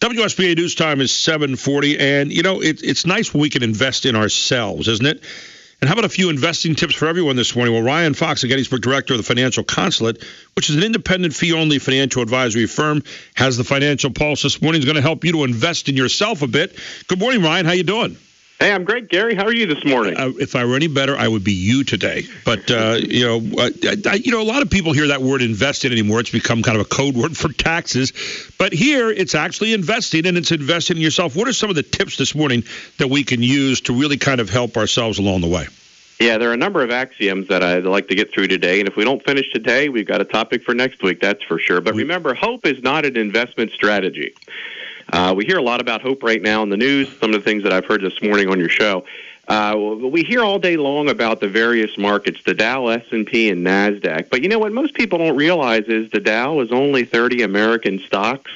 WSBA news time is 7:40, and you know it, it's nice when we can invest in ourselves, isn't it? And how about a few investing tips for everyone this morning? Well, Ryan Fox, the Gettysburg director of the Financial Consulate, which is an independent fee-only financial advisory firm, has the financial pulse this morning. Is going to help you to invest in yourself a bit. Good morning, Ryan. How you doing? Hey, I'm great, Gary. How are you this morning? Uh, if I were any better, I would be you today. But uh, you know, uh, I, you know, a lot of people hear that word invested anymore. It's become kind of a code word for taxes. But here, it's actually investing, and it's investing in yourself. What are some of the tips this morning that we can use to really kind of help ourselves along the way? Yeah, there are a number of axioms that I'd like to get through today. And if we don't finish today, we've got a topic for next week, that's for sure. But remember, hope is not an investment strategy. Uh, we hear a lot about hope right now in the news, some of the things that I've heard this morning on your show. Uh, we hear all day long about the various markets, the Dow, S&P, and Nasdaq. But you know what? Most people don't realize is the Dow is only 30 American stocks.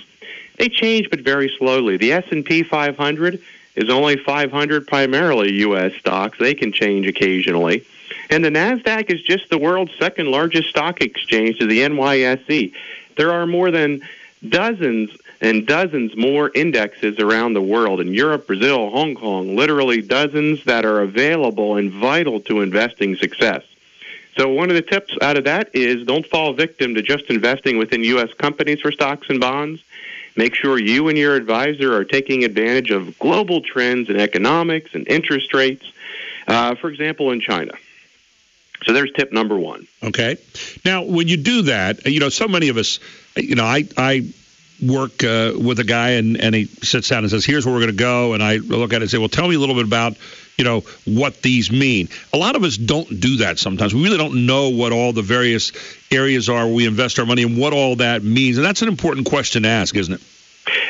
They change, but very slowly. The S&P 500 is only 500 primarily U.S. stocks. They can change occasionally. And the Nasdaq is just the world's second largest stock exchange to the NYSE. There are more than dozens and dozens more indexes around the world in Europe, Brazil, Hong Kong, literally dozens that are available and vital to investing success. So, one of the tips out of that is don't fall victim to just investing within U.S. companies for stocks and bonds. Make sure you and your advisor are taking advantage of global trends in economics and interest rates, uh, for example, in China. So there's tip number one. Okay. Now, when you do that, you know, so many of us, you know, I, I work uh, with a guy and, and he sits down and says, "Here's where we're going to go," and I look at it and say, "Well, tell me a little bit about." You know what these mean. A lot of us don't do that sometimes. We really don't know what all the various areas are where we invest our money and what all that means. And that's an important question to ask, isn't it?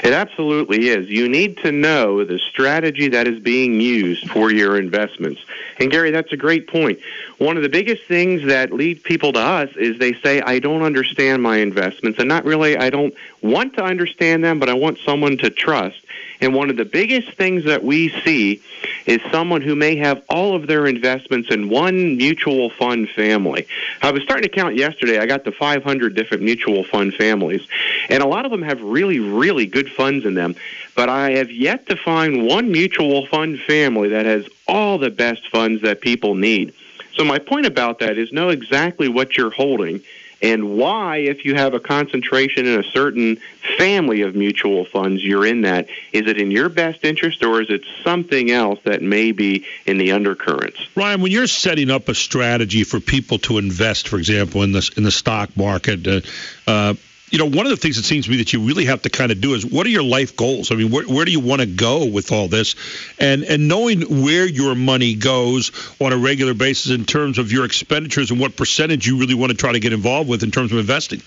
It absolutely is. You need to know the strategy that is being used for your investments. And Gary, that's a great point. One of the biggest things that lead people to us is they say, I don't understand my investments. And not really, I don't want to understand them, but I want someone to trust. And one of the biggest things that we see is someone who may have all of their investments in one mutual fund family. I was starting to count yesterday. I got to 500 different mutual fund families, and a lot of them have really, really good funds in them. But I have yet to find one mutual fund family that has all the best funds that people need. So my point about that is know exactly what you're holding and why, if you have a concentration in a certain family of mutual funds, you're in that. Is it in your best interest or is it something else that may be in the undercurrents? Ryan, when you're setting up a strategy for people to invest, for example, in the, in the stock market, uh, uh, you know, one of the things it seems to me that you really have to kind of do is what are your life goals? I mean, where, where do you want to go with all this? And and knowing where your money goes on a regular basis in terms of your expenditures and what percentage you really want to try to get involved with in terms of investing.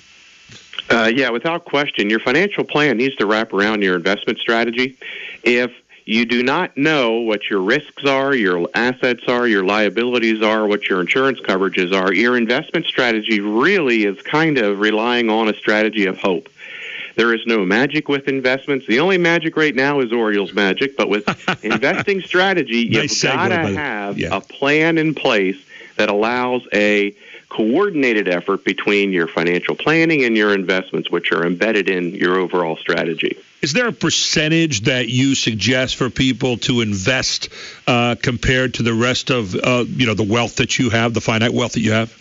Uh, yeah, without question, your financial plan needs to wrap around your investment strategy. If you do not know what your risks are, your assets are, your liabilities are, what your insurance coverages are. Your investment strategy really is kind of relying on a strategy of hope. There is no magic with investments. The only magic right now is Orioles magic, but with investing strategy, you've nice got to have yeah. a plan in place that allows a coordinated effort between your financial planning and your investments, which are embedded in your overall strategy. Is there a percentage that you suggest for people to invest uh, compared to the rest of uh, you know the wealth that you have, the finite wealth that you have?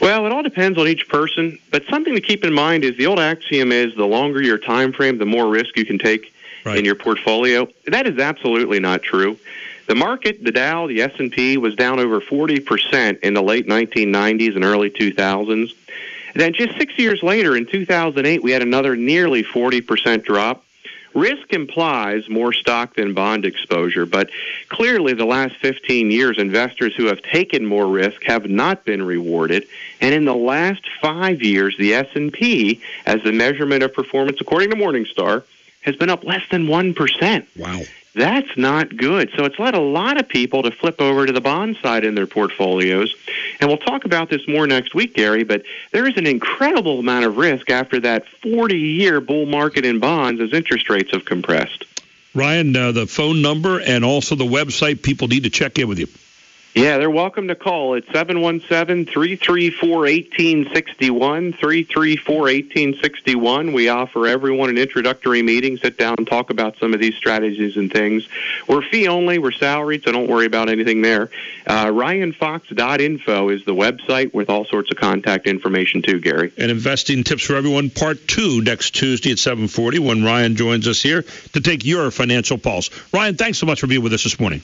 Well, it all depends on each person, but something to keep in mind is the old axiom is the longer your time frame, the more risk you can take right. in your portfolio. That is absolutely not true. The market, the Dow, the S&P was down over 40% in the late 1990s and early 2000s. Then just 6 years later in 2008 we had another nearly 40% drop. Risk implies more stock than bond exposure, but clearly the last 15 years investors who have taken more risk have not been rewarded, and in the last 5 years the S&P as the measurement of performance according to Morningstar has been up less than 1%. Wow. That's not good. So it's led a lot of people to flip over to the bond side in their portfolios. And we'll talk about this more next week, Gary, but there is an incredible amount of risk after that 40 year bull market in bonds as interest rates have compressed. Ryan, uh, the phone number and also the website people need to check in with you. Yeah, they're welcome to call at 717-334-1861, 334-1861. We offer everyone an introductory meeting, sit down and talk about some of these strategies and things. We're fee only, we're salaried, so don't worry about anything there. Uh, RyanFox.info is the website with all sorts of contact information too, Gary. And investing tips for everyone, part two, next Tuesday at 740 when Ryan joins us here to take your financial pulse. Ryan, thanks so much for being with us this morning.